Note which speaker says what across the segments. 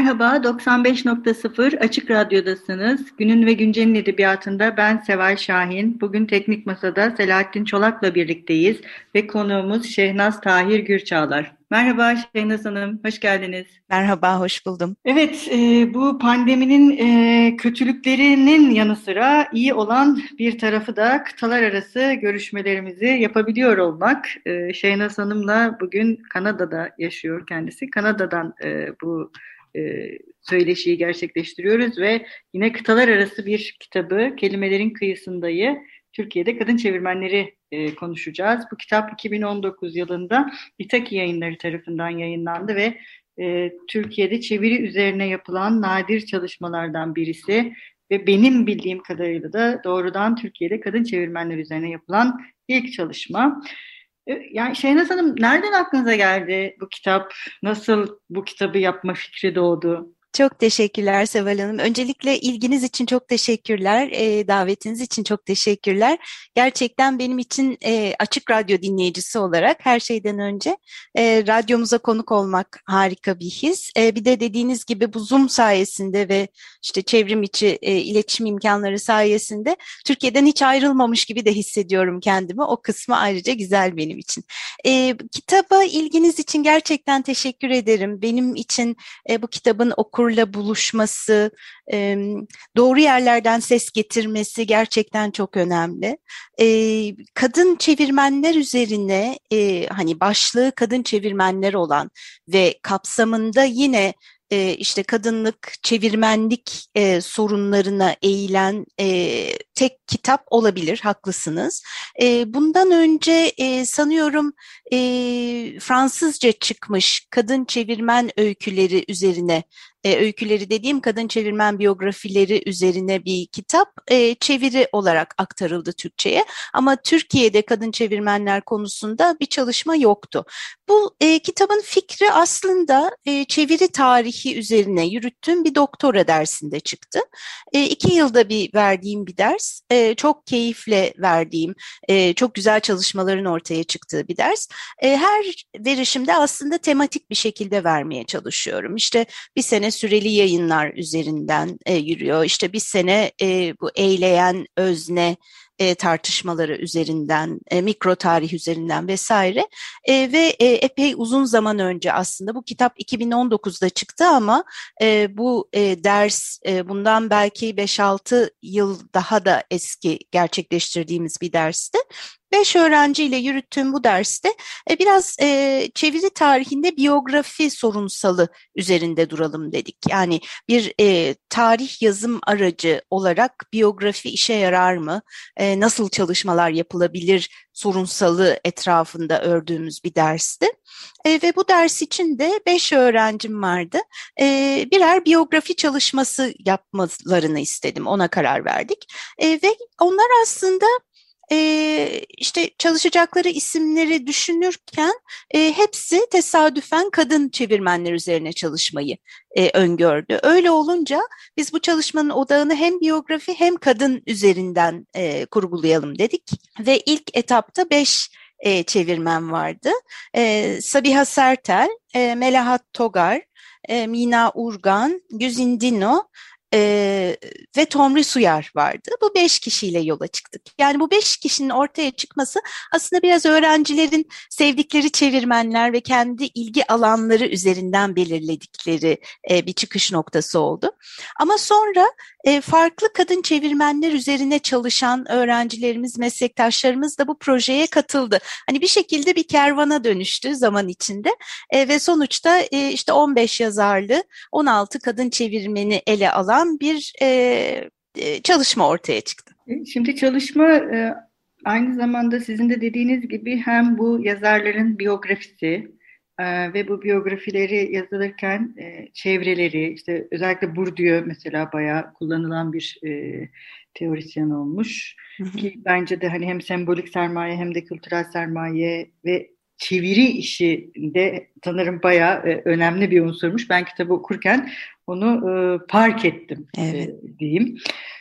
Speaker 1: Merhaba, 95.0 Açık Radyo'dasınız. Günün ve Güncel'in edebiyatında ben Seval Şahin. Bugün Teknik Masa'da Selahattin Çolak'la birlikteyiz ve konuğumuz Şehnaz Tahir Gürçağlar. Merhaba Şehnaz Hanım, hoş geldiniz.
Speaker 2: Merhaba, hoş buldum.
Speaker 1: Evet, e, bu pandeminin e, kötülüklerinin yanı sıra iyi olan bir tarafı da kıtalar arası görüşmelerimizi yapabiliyor olmak. E, Şehnaz Hanım'la bugün Kanada'da yaşıyor kendisi. Kanada'dan e, bu e, söyleşiyi gerçekleştiriyoruz ve yine kıtalar arası bir kitabı Kelimelerin Kıyısındayı Türkiye'de kadın çevirmenleri e, konuşacağız. Bu kitap 2019 yılında İtaki yayınları tarafından yayınlandı ve e, Türkiye'de çeviri üzerine yapılan nadir çalışmalardan birisi ve benim bildiğim kadarıyla da doğrudan Türkiye'de kadın çevirmenler üzerine yapılan ilk çalışma. E, yani Şehnaz Hanım nereden aklınıza geldi bu kitap? Nasıl bu kitabı yapma fikri doğdu?
Speaker 2: Çok teşekkürler Seval Hanım. Öncelikle ilginiz için çok teşekkürler. E, davetiniz için çok teşekkürler. Gerçekten benim için e, açık radyo dinleyicisi olarak her şeyden önce e, radyomuza konuk olmak harika bir his. E, bir de dediğiniz gibi bu Zoom sayesinde ve işte çevrim içi e, iletişim imkanları sayesinde Türkiye'den hiç ayrılmamış gibi de hissediyorum kendimi. O kısmı ayrıca güzel benim için. E, kitaba ilginiz için gerçekten teşekkür ederim. Benim için e, bu kitabın oku okurla buluşması, doğru yerlerden ses getirmesi gerçekten çok önemli. Kadın çevirmenler üzerine hani başlığı kadın çevirmenler olan ve kapsamında yine işte kadınlık, çevirmenlik e, sorunlarına eğilen e, tek kitap olabilir, haklısınız. E, bundan önce e, sanıyorum e, Fransızca çıkmış kadın çevirmen öyküleri üzerine e, öyküleri dediğim kadın çevirmen biyografileri üzerine bir kitap e, çeviri olarak aktarıldı Türkçe'ye. Ama Türkiye'de kadın çevirmenler konusunda bir çalışma yoktu. Bu e, kitabın fikri aslında e, çeviri tarihi üzerine yürüttüğüm bir doktora dersinde çıktı. E, iki yılda bir verdiğim bir ders. E, çok keyifle verdiğim, e, çok güzel çalışmaların ortaya çıktığı bir ders. E, her verişimde aslında tematik bir şekilde vermeye çalışıyorum. İşte bir sene süreli yayınlar üzerinden e, yürüyor. İşte bir sene e, bu eyleyen özne e, tartışmaları üzerinden, e, mikro tarih üzerinden vesaire e, ve e, epey uzun zaman önce aslında bu kitap 2019'da çıktı ama e, bu e, ders e, bundan belki 5-6 yıl daha da eski gerçekleştirdiğimiz bir dersti Beş öğrenciyle yürüttüğüm bu derste e, biraz e, çeviri tarihinde biyografi sorunsalı üzerinde duralım dedik. Yani bir e, tarih yazım aracı olarak biyografi işe yarar mı? Nasıl çalışmalar yapılabilir sorunsalı etrafında ördüğümüz bir dersti. Ve bu ders için de beş öğrencim vardı. Birer biyografi çalışması yapmalarını istedim. Ona karar verdik. Ve onlar aslında e, işte çalışacakları isimleri düşünürken e, hepsi tesadüfen kadın çevirmenler üzerine çalışmayı e, öngördü. Öyle olunca biz bu çalışmanın odağını hem biyografi hem kadın üzerinden e, kurgulayalım dedik ve ilk etapta beş e, çevirmen vardı. E, Sabiha Sertel, e, Melahat Togar, e, Mina Urgan, Güzin Dino e, ve Tomri Suyar vardı. Bu beş kişiyle yola çıktık. Yani bu beş kişinin ortaya çıkması aslında biraz öğrencilerin sevdikleri çevirmenler ve kendi ilgi alanları üzerinden belirledikleri e, bir çıkış noktası oldu. Ama sonra e, farklı kadın çevirmenler üzerine çalışan öğrencilerimiz, meslektaşlarımız da bu projeye katıldı. Hani bir şekilde bir kervana dönüştü zaman içinde e, ve sonuçta e, işte 15 yazarlı, 16 kadın çevirmeni ele alan bir e, e, çalışma ortaya çıktı.
Speaker 1: Şimdi çalışma e, aynı zamanda sizin de dediğiniz gibi hem bu yazarların biyografisi e, ve bu biyografileri yazılırken e, çevreleri, işte özellikle Bourdieu mesela bayağı kullanılan bir e, teorisyen olmuş. Hı hı. Ki bence de hani hem sembolik sermaye hem de kültürel sermaye ve çeviri işi de sanırım bayağı e, önemli bir unsurmuş. Ben kitabı okurken onu e, park ettim e, evet. e, diyeyim.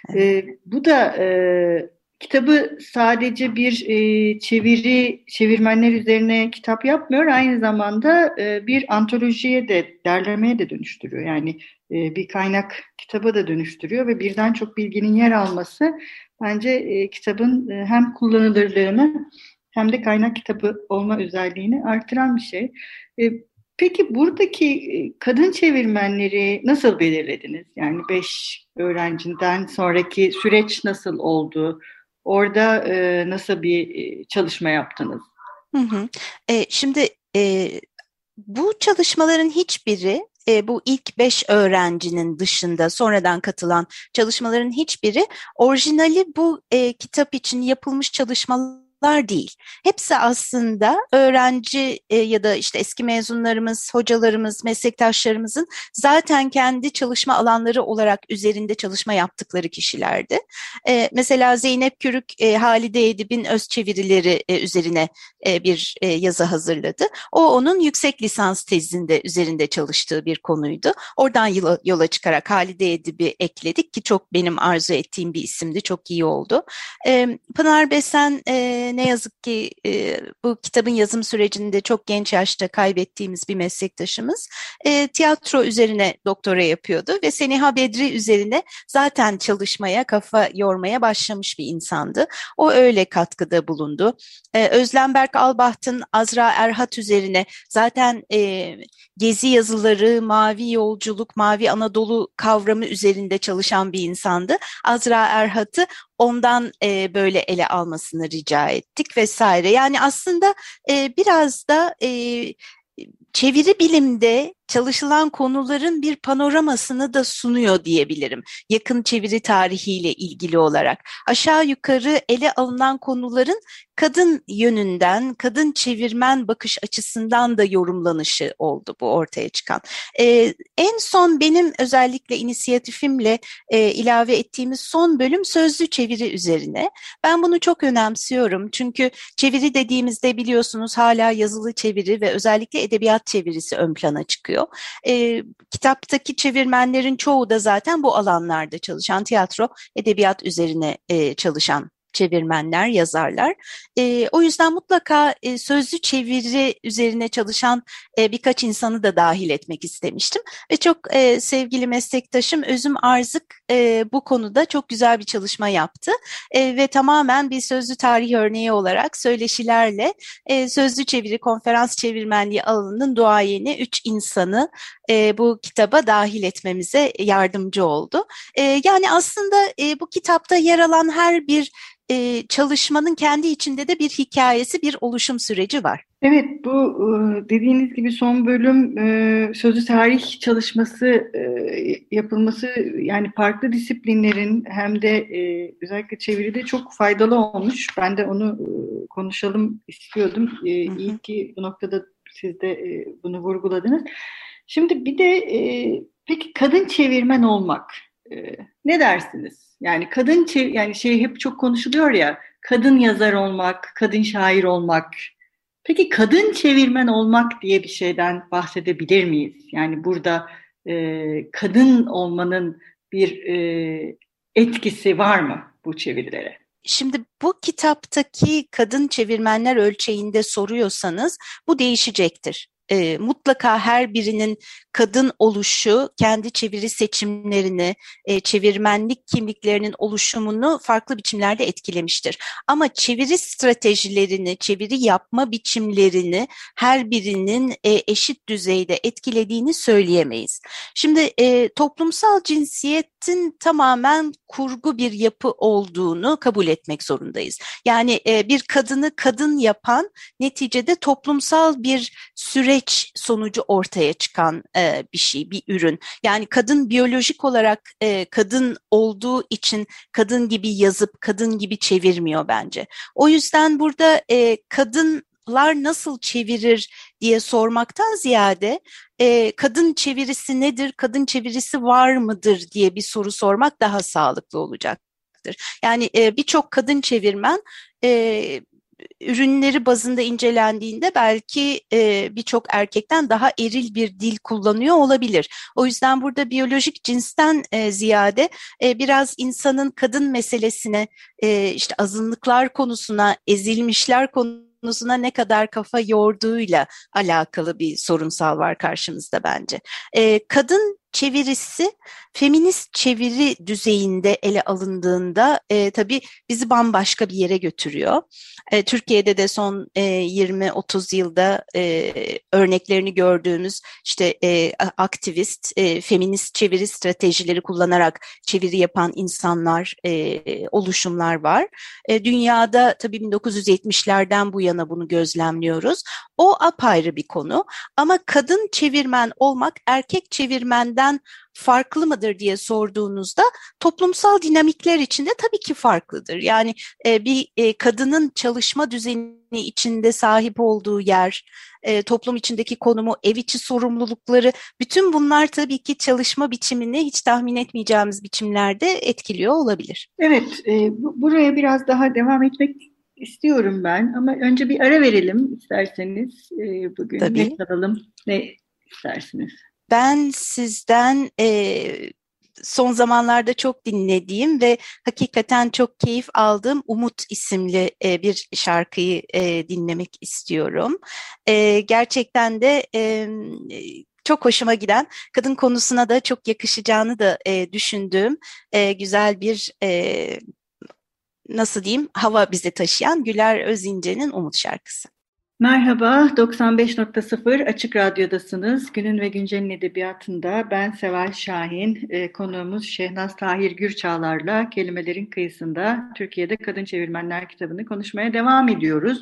Speaker 1: Evet. E, bu da e, kitabı sadece bir e, çeviri, çevirmenler üzerine kitap yapmıyor. Aynı zamanda e, bir antolojiye de, derlemeye de dönüştürüyor. Yani e, bir kaynak kitaba da dönüştürüyor ve birden çok bilginin yer alması bence e, kitabın e, hem kullanılırlığını hem de kaynak kitabı olma özelliğini artıran bir şey. E, peki buradaki e, kadın çevirmenleri nasıl belirlediniz? Yani beş öğrenciden sonraki süreç nasıl oldu? Orada e, nasıl bir e, çalışma yaptınız?
Speaker 2: Hı hı. E, şimdi e, bu çalışmaların hiçbiri e, bu ilk beş öğrencinin dışında sonradan katılan çalışmaların hiçbiri orijinali bu e, kitap için yapılmış çalışmalar değil. Hepsi aslında öğrenci e, ya da işte eski mezunlarımız, hocalarımız, meslektaşlarımızın zaten kendi çalışma alanları olarak üzerinde çalışma yaptıkları kişilerdi. E, mesela Zeynep Kürük e, Halide Edip'in öz çevirileri üzerine bir yazı hazırladı. O onun yüksek lisans tezinde üzerinde çalıştığı bir konuydu. Oradan yola, yola çıkarak Halide Edip'i ekledik ki çok benim arzu ettiğim bir isimdi. Çok iyi oldu. Pınar Besen ne yazık ki e, bu kitabın yazım sürecinde çok genç yaşta kaybettiğimiz bir meslektaşımız e, tiyatro üzerine doktora yapıyordu ve Seniha Bedri üzerine zaten çalışmaya, kafa yormaya başlamış bir insandı. O öyle katkıda bulundu. E, Özlem Berk Albaht'ın Azra Erhat üzerine zaten e, gezi yazıları, mavi yolculuk, mavi Anadolu kavramı üzerinde çalışan bir insandı. Azra Erhat'ı ondan e, böyle ele almasını rica ettik vesaire. Yani aslında e, biraz da e, çeviri bilimde çalışılan konuların bir panoramasını da sunuyor diyebilirim. Yakın çeviri tarihiyle ilgili olarak. Aşağı yukarı ele alınan konuların kadın yönünden, kadın çevirmen bakış açısından da yorumlanışı oldu bu ortaya çıkan. Ee, en son benim özellikle inisiyatifimle e, ilave ettiğimiz son bölüm sözlü çeviri üzerine. Ben bunu çok önemsiyorum çünkü çeviri dediğimizde biliyorsunuz hala yazılı çeviri ve özellikle edebiyat çevirisi ön plana çıkıyor oluyor. E, kitaptaki çevirmenlerin çoğu da zaten bu alanlarda çalışan, tiyatro, edebiyat üzerine e, çalışan çevirmenler, yazarlar. E, o yüzden mutlaka e, sözlü çeviri üzerine çalışan e, birkaç insanı da dahil etmek istemiştim. Ve çok e, sevgili meslektaşım Özüm Arzık e, bu konuda çok güzel bir çalışma yaptı. E, ve tamamen bir sözlü tarih örneği olarak söyleşilerle e, sözlü çeviri, konferans çevirmenliği alanının duayeni üç insanı e, bu kitaba dahil etmemize yardımcı oldu. E, yani aslında e, bu kitapta yer alan her bir e, çalışmanın kendi içinde de bir hikayesi, bir oluşum süreci var.
Speaker 1: Evet, bu e, dediğiniz gibi son bölüm e, sözlü tarih çalışması e, yapılması yani farklı disiplinlerin hem de özellikle çeviride çok faydalı olmuş. Ben de onu konuşalım istiyordum. İyi ki bu noktada siz de bunu vurguladınız. Şimdi bir de peki kadın çevirmen olmak ne dersiniz? Yani kadın yani şey hep çok konuşuluyor ya kadın yazar olmak, kadın şair olmak. Peki kadın çevirmen olmak diye bir şeyden bahsedebilir miyiz? Yani burada e, kadın olmanın bir e, etkisi var mı bu çevirilere?
Speaker 2: Şimdi bu kitaptaki kadın çevirmenler ölçeğinde soruyorsanız bu değişecektir e, mutlaka her birinin kadın oluşu kendi çeviri seçimlerini, e, çevirmenlik kimliklerinin oluşumunu farklı biçimlerde etkilemiştir. Ama çeviri stratejilerini, çeviri yapma biçimlerini her birinin e, eşit düzeyde etkilediğini söyleyemeyiz. Şimdi e, toplumsal cinsiyet siyasetin tamamen kurgu bir yapı olduğunu kabul etmek zorundayız. Yani e, bir kadını kadın yapan neticede toplumsal bir süreç sonucu ortaya çıkan e, bir şey, bir ürün. Yani kadın biyolojik olarak e, kadın olduğu için kadın gibi yazıp kadın gibi çevirmiyor bence. O yüzden burada e, kadın lar nasıl çevirir diye sormaktan ziyade e, kadın çevirisi nedir, kadın çevirisi var mıdır diye bir soru sormak daha sağlıklı olacaktır. Yani e, birçok kadın çevirmen e, ürünleri bazında incelendiğinde belki e, birçok erkekten daha eril bir dil kullanıyor olabilir. O yüzden burada biyolojik cinsten e, ziyade e, biraz insanın kadın meselesine, e, işte azınlıklar konusuna, ezilmişler konusuna konusuna ne kadar kafa yorduğuyla alakalı bir sorunsal var karşımızda bence. E, kadın çevirisi feminist çeviri düzeyinde ele alındığında e, tabii bizi bambaşka bir yere götürüyor. E, Türkiye'de de son e, 20-30 yılda e, örneklerini gördüğümüz işte e, aktivist, e, feminist çeviri stratejileri kullanarak çeviri yapan insanlar, e, oluşumlar var. E, dünyada tabii 1970'lerden bu yana bunu gözlemliyoruz. O apayrı bir konu ama kadın çevirmen olmak erkek çevirmenden farklı mıdır diye sorduğunuzda toplumsal dinamikler içinde tabii ki farklıdır. Yani e, bir e, kadının çalışma düzeni içinde sahip olduğu yer, e, toplum içindeki konumu, ev içi sorumlulukları, bütün bunlar tabii ki çalışma biçimini hiç tahmin etmeyeceğimiz biçimlerde etkiliyor olabilir.
Speaker 1: Evet, e, bu, buraya biraz daha devam etmek istiyorum ben ama önce bir ara verelim isterseniz e, bugün Tabii. ne çalalım ne istersiniz?
Speaker 2: Ben sizden e, son zamanlarda çok dinlediğim ve hakikaten çok keyif aldığım Umut isimli e, bir şarkıyı e, dinlemek istiyorum. E, gerçekten de e, çok hoşuma giden, kadın konusuna da çok yakışacağını da e, düşündüğüm e, güzel bir e, nasıl diyeyim hava bize taşıyan Güler Özince'nin Umut şarkısı.
Speaker 1: Merhaba, 95.0 Açık Radyo'dasınız. Günün ve Güncel'in edebiyatında ben Seval Şahin, e, konuğumuz Şehnaz Tahir Gürçağlar'la Kelimelerin Kıyısında Türkiye'de Kadın Çevirmenler kitabını konuşmaya devam ediyoruz.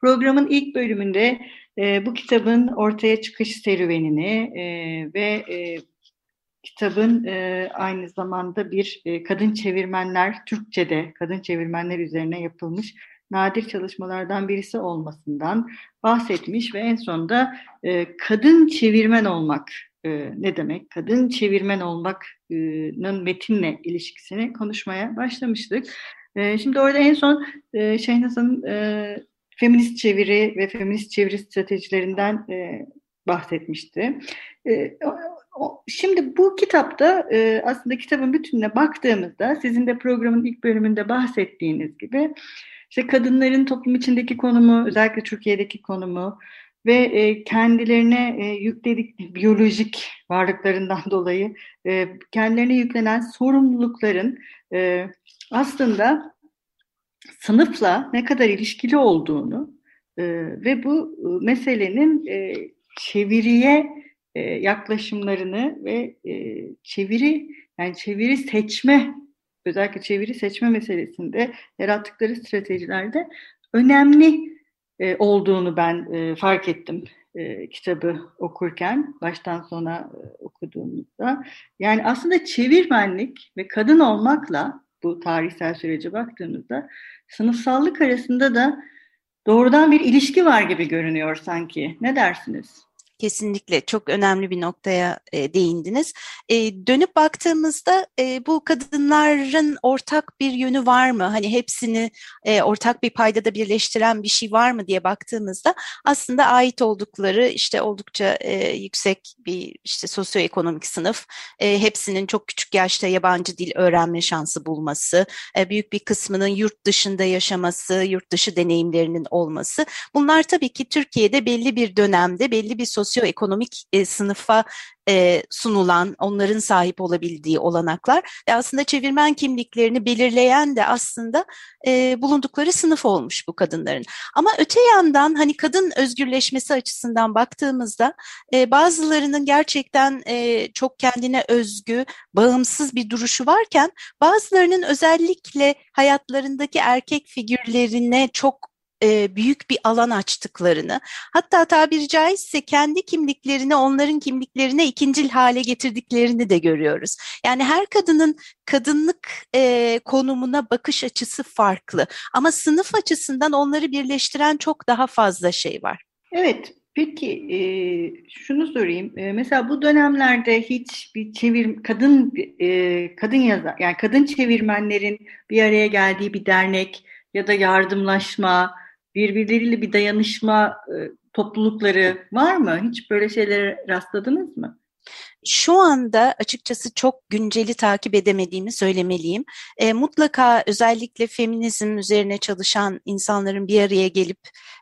Speaker 1: Programın ilk bölümünde e, bu kitabın ortaya çıkış serüvenini e, ve e, kitabın e, aynı zamanda bir e, kadın çevirmenler, Türkçe'de kadın çevirmenler üzerine yapılmış nadir çalışmalardan birisi olmasından bahsetmiş ve en sonunda e, kadın çevirmen olmak e, ne demek, kadın çevirmen olmak'nın metinle ilişkisini konuşmaya başlamıştık. E, şimdi orada en son e, Şehnaz'ın e, feminist çeviri ve feminist çeviri stratejilerinden e, bahsetmişti. E, Şimdi bu kitapta e, aslında kitabın bütününe baktığımızda sizin de programın ilk bölümünde bahsettiğiniz gibi işte kadınların toplum içindeki konumu, özellikle Türkiye'deki konumu ve e, kendilerine e, yükledik biyolojik varlıklarından dolayı e, kendilerine yüklenen sorumlulukların e, aslında sınıfla ne kadar ilişkili olduğunu e, ve bu e, meselenin e, çeviriye e, yaklaşımlarını ve e, çeviri yani çeviri seçme özellikle çeviri seçme meselesinde yarattıkları stratejilerde önemli e, olduğunu ben e, fark ettim e, kitabı okurken, baştan sona e, okuduğumuzda. Yani aslında çevirmenlik ve kadın olmakla bu tarihsel sürece baktığımızda sınıfsallık arasında da doğrudan bir ilişki var gibi görünüyor sanki. Ne dersiniz?
Speaker 2: Kesinlikle çok önemli bir noktaya e, değindiniz. E, dönüp baktığımızda e, bu kadınların ortak bir yönü var mı? Hani hepsini e, ortak bir paydada birleştiren bir şey var mı diye baktığımızda aslında ait oldukları işte oldukça e, yüksek bir işte sosyoekonomik sınıf, e, hepsinin çok küçük yaşta yabancı dil öğrenme şansı bulması, e, büyük bir kısmının yurt dışında yaşaması, yurt dışı deneyimlerinin olması. Bunlar tabii ki Türkiye'de belli bir dönemde belli bir sosyo sosyoekonomik e, sınıfa e, sunulan, onların sahip olabildiği olanaklar ve aslında çevirmen kimliklerini belirleyen de aslında e, bulundukları sınıf olmuş bu kadınların. Ama öte yandan hani kadın özgürleşmesi açısından baktığımızda e, bazılarının gerçekten e, çok kendine özgü, bağımsız bir duruşu varken bazılarının özellikle hayatlarındaki erkek figürlerine çok e, büyük bir alan açtıklarını, hatta tabiri caizse kendi kimliklerini onların kimliklerine ikincil hale getirdiklerini de görüyoruz. Yani her kadının kadınlık e, konumuna bakış açısı farklı ama sınıf açısından onları birleştiren çok daha fazla şey var.
Speaker 1: Evet, Peki e, şunu sorayım. E, mesela bu dönemlerde hiç bir çevir kadın e, kadın yazar yani kadın çevirmenlerin bir araya geldiği bir dernek ya da yardımlaşma birbirleriyle bir dayanışma e, toplulukları var mı? Hiç böyle şeylere rastladınız mı?
Speaker 2: Şu anda açıkçası çok günceli takip edemediğimi söylemeliyim. E, mutlaka özellikle feminizm üzerine çalışan insanların bir araya gelip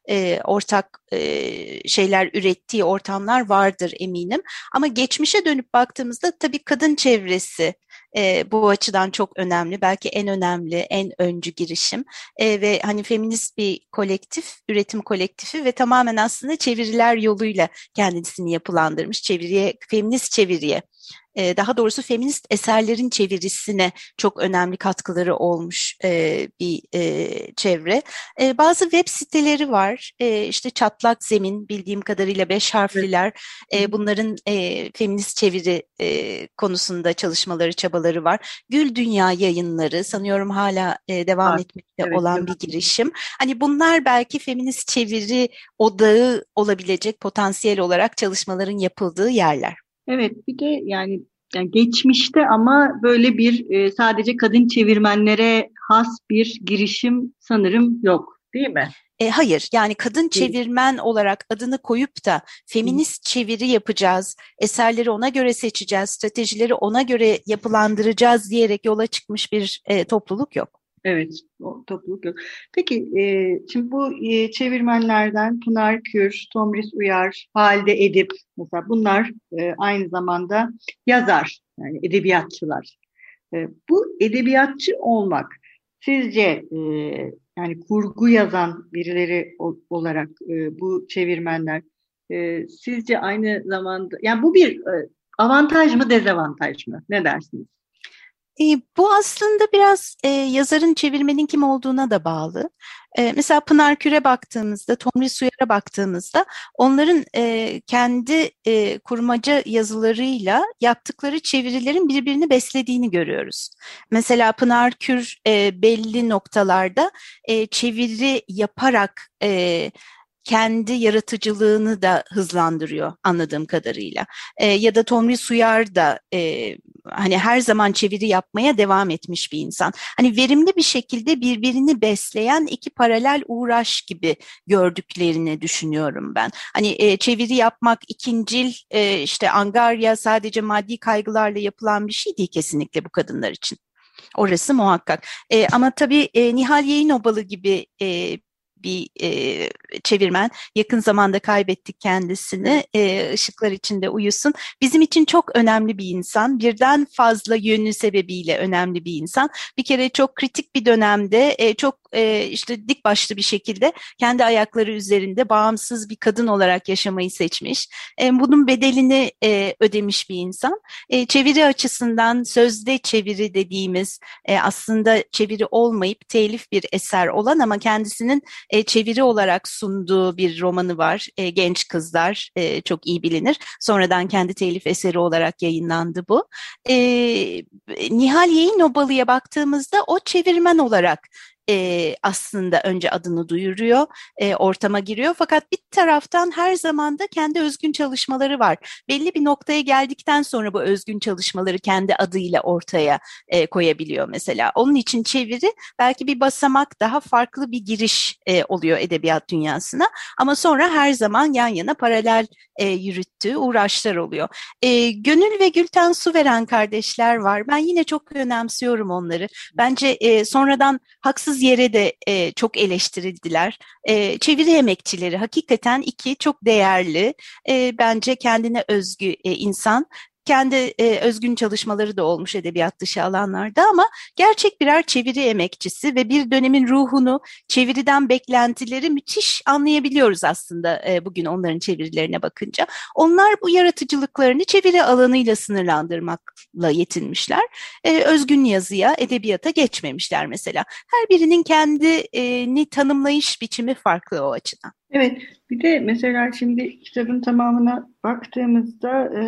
Speaker 2: e, ortak e, şeyler ürettiği ortamlar vardır eminim. Ama geçmişe dönüp baktığımızda tabii kadın çevresi e, bu açıdan çok önemli. Belki en önemli, en öncü girişim e, ve hani feminist bir kolektif, üretim kolektifi ve tamamen aslında çeviriler yoluyla kendisini yapılandırmış. Çeviriye, feminist çeviriye e, daha doğrusu feminist eserlerin çevirisine çok önemli katkıları olmuş e, bir e, çevre. E, bazı web siteleri var. E, işte Çatlak Zemin bildiğim kadarıyla beş harfliler. E, bunların e, feminist çeviri e, konusunda çalışmaları, çabaları var. Gül Dünya yayınları sanıyorum hala e, devam evet, etmekte evet, olan evet. bir girişim. Hani bunlar belki feminist çeviri odağı olabilecek potansiyel olarak çalışmaların yapıldığı yerler.
Speaker 1: Evet bir de yani, yani geçmişte ama böyle bir e, sadece kadın çevirmenlere has bir girişim sanırım yok değil mi?
Speaker 2: E, hayır yani kadın çevirmen olarak adını koyup da feminist çeviri yapacağız, eserleri ona göre seçeceğiz, stratejileri ona göre yapılandıracağız diyerek yola çıkmış bir e, topluluk yok.
Speaker 1: Evet, o topluluk yok. Peki, e, şimdi bu e, çevirmenlerden Pınar Kür, Tomris Uyar, Halide Edip, mesela bunlar e, aynı zamanda yazar, yani edebiyatçılar. E, bu edebiyatçı olmak sizce e, yani kurgu yazan birileri olarak e, bu çevirmenler e, sizce aynı zamanda yani bu bir e, avantaj mı dezavantaj mı? Ne dersiniz?
Speaker 2: E, bu aslında biraz e, yazarın çevirmenin kim olduğuna da bağlı. E, mesela Pınar Kür'e baktığımızda, Tomris Uyar'a baktığımızda onların e, kendi e, kurmaca yazılarıyla yaptıkları çevirilerin birbirini beslediğini görüyoruz. Mesela Pınar Kür e, belli noktalarda e, çeviri yaparak e, kendi yaratıcılığını da hızlandırıyor anladığım kadarıyla. E, ya da Tomris Uyar da e, hani her zaman çeviri yapmaya devam etmiş bir insan. Hani verimli bir şekilde birbirini besleyen iki paralel uğraş gibi gördüklerini düşünüyorum ben. Hani e, çeviri yapmak ikincil e, işte angarya sadece maddi kaygılarla yapılan bir şey değil kesinlikle bu kadınlar için. Orası muhakkak. E, ama tabii e, Nihal Yayınobalı gibi e, bir e, çevirmen. Yakın zamanda kaybettik kendisini. E, ışıklar içinde uyusun. Bizim için çok önemli bir insan. Birden fazla yönü sebebiyle önemli bir insan. Bir kere çok kritik bir dönemde e, çok e, işte dik başlı bir şekilde kendi ayakları üzerinde bağımsız bir kadın olarak yaşamayı seçmiş. E, bunun bedelini e, ödemiş bir insan. E, çeviri açısından sözde çeviri dediğimiz e, aslında çeviri olmayıp telif bir eser olan ama kendisinin e, çeviri olarak sunduğu bir romanı var. E, Genç Kızlar e, çok iyi bilinir. Sonradan kendi telif eseri olarak yayınlandı bu. E, Nihal Yayınobalı'ya baktığımızda o çevirmen olarak e, aslında önce adını duyuruyor, e, ortama giriyor. Fakat bir taraftan her zaman da kendi özgün çalışmaları var. Belli bir noktaya geldikten sonra bu özgün çalışmaları kendi adıyla ortaya e, koyabiliyor mesela. Onun için çeviri belki bir basamak daha farklı bir giriş e, oluyor edebiyat dünyasına. Ama sonra her zaman yan yana paralel e, yürüttüğü uğraşlar oluyor. E, Gönül ve Gülten Suveren kardeşler var. Ben yine çok önemsiyorum onları. Bence e, sonradan haksız haksız yere de e, çok eleştirildiler. E, çeviri emekçileri hakikaten iki çok değerli, e, bence kendine özgü e, insan kendi e, özgün çalışmaları da olmuş edebiyat dışı alanlarda ama gerçek birer çeviri emekçisi ve bir dönemin ruhunu, çeviriden beklentileri müthiş anlayabiliyoruz aslında e, bugün onların çevirilerine bakınca. Onlar bu yaratıcılıklarını çeviri alanıyla sınırlandırmakla yetinmişler. E, özgün yazıya, edebiyata geçmemişler mesela. Her birinin kendini tanımlayış biçimi farklı o açıdan.
Speaker 1: Evet, bir de mesela şimdi kitabın tamamına baktığımızda e,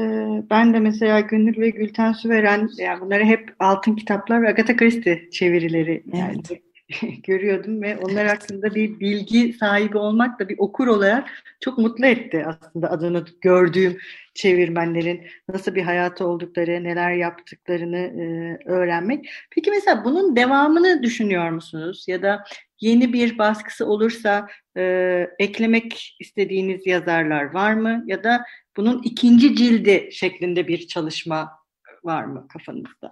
Speaker 1: ben de mesela Gönül ve Gülten Süveren, yani bunları hep altın kitaplar ve Agatha Christie çevirileri yani evet. görüyordum ve onlar hakkında bir bilgi sahibi olmak da bir okur olarak çok mutlu etti aslında adını gördüğüm çevirmenlerin nasıl bir hayatı oldukları, neler yaptıklarını e, öğrenmek. Peki mesela bunun devamını düşünüyor musunuz? Ya da yeni bir baskısı olursa e, eklemek istediğiniz yazarlar var mı? Ya da bunun ikinci cildi şeklinde bir çalışma var mı kafanızda?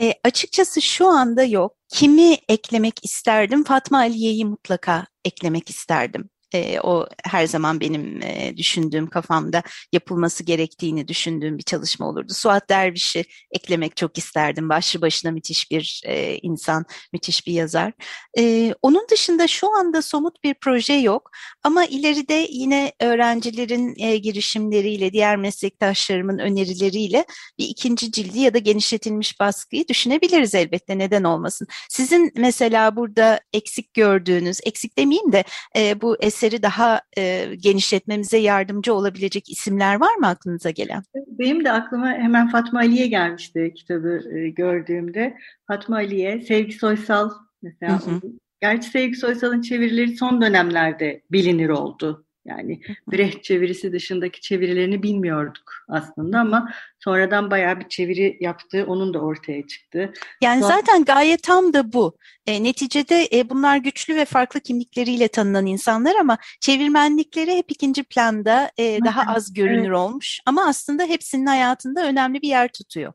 Speaker 2: E, açıkçası şu anda yok. Kimi eklemek isterdim? Fatma Aliye'yi mutlaka eklemek isterdim. E, o her zaman benim e, düşündüğüm kafamda yapılması gerektiğini düşündüğüm bir çalışma olurdu. Suat Derviş'i eklemek çok isterdim. Başlı başına müthiş bir e, insan, müthiş bir yazar. E, onun dışında şu anda somut bir proje yok. Ama ileride yine öğrencilerin e, girişimleriyle, diğer meslektaşlarımın önerileriyle bir ikinci cildi ya da genişletilmiş baskıyı düşünebiliriz elbette. Neden olmasın? Sizin mesela burada eksik gördüğünüz, eksik demeyeyim de e, bu eseri daha e, genişletmemize yardımcı olabilecek isimler var mı aklınıza gelen?
Speaker 1: Benim de aklıma hemen Fatma Ali'ye gelmişti kitabı e, gördüğümde. Fatma Ali'ye, Sevgi Soysal mesela. Hı hı. Gerçi Sevgi Soysal'ın çevirileri son dönemlerde bilinir oldu. Yani Brecht çevirisi dışındaki çevirilerini bilmiyorduk aslında ama sonradan bayağı bir çeviri yaptı. Onun da ortaya çıktı.
Speaker 2: Yani Son... zaten gayet tam da bu. E, neticede e, bunlar güçlü ve farklı kimlikleriyle tanınan insanlar ama çevirmenlikleri hep ikinci planda e, daha az görünür evet. olmuş. Ama aslında hepsinin hayatında önemli bir yer tutuyor.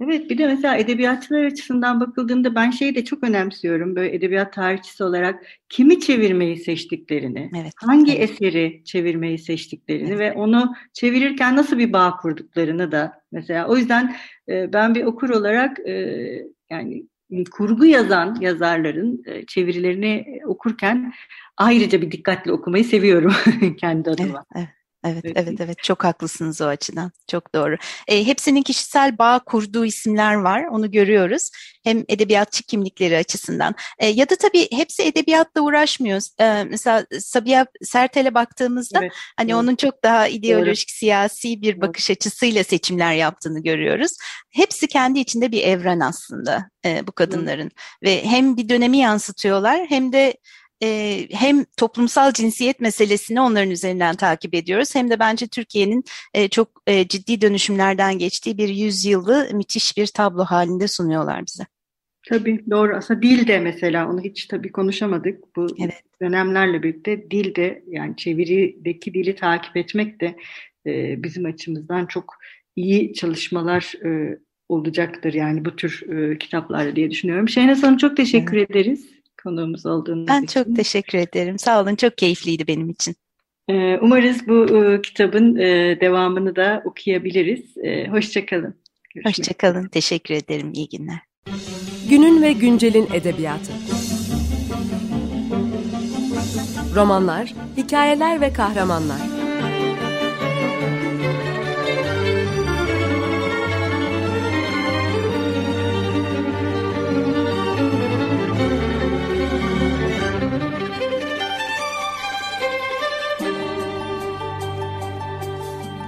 Speaker 1: Evet bir de mesela edebiyatçılar açısından bakıldığında ben şeyi de çok önemsiyorum böyle edebiyat tarihçisi olarak kimi çevirmeyi seçtiklerini, evet, hangi evet. eseri çevirmeyi seçtiklerini evet. ve onu çevirirken nasıl bir bağ kurduklarını da mesela o yüzden e, ben bir okur olarak e, yani kurgu yazan yazarların e, çevirilerini okurken ayrıca bir dikkatli okumayı seviyorum kendi adıma.
Speaker 2: Evet, evet. Evet, evet, evet. Çok haklısınız o açıdan. Çok doğru. E, hepsinin kişisel bağ kurduğu isimler var. Onu görüyoruz. Hem edebiyatçı kimlikleri açısından. E, ya da tabii hepsi edebiyatla uğraşmıyor. E, mesela Sabiha Sertel'e baktığımızda evet, hani evet. onun çok daha ideolojik, doğru. siyasi bir bakış evet. açısıyla seçimler yaptığını görüyoruz. Hepsi kendi içinde bir evren aslında e, bu kadınların. Evet. Ve hem bir dönemi yansıtıyorlar hem de e, hem toplumsal cinsiyet meselesini onların üzerinden takip ediyoruz hem de bence Türkiye'nin e, çok e, ciddi dönüşümlerden geçtiği bir yüzyılı müthiş bir tablo halinde sunuyorlar bize.
Speaker 1: Tabii doğru. Aslında dil de mesela onu hiç tabii konuşamadık. Bu evet. dönemlerle birlikte dil de yani çevirideki dili takip etmek de e, bizim açımızdan çok iyi çalışmalar e, olacaktır yani bu tür e, kitaplarla diye düşünüyorum. Şehnaz Hanım çok teşekkür evet. ederiz konuğumuz olduğunuz
Speaker 2: ben için. Ben çok teşekkür ederim. Sağ olun. Çok keyifliydi benim için.
Speaker 1: Ee, umarız bu e, kitabın e, devamını da okuyabiliriz. E, Hoşçakalın.
Speaker 2: Hoşçakalın. Teşekkür ederim. İyi günler.
Speaker 3: Günün ve güncelin edebiyatı. Romanlar, hikayeler ve kahramanlar.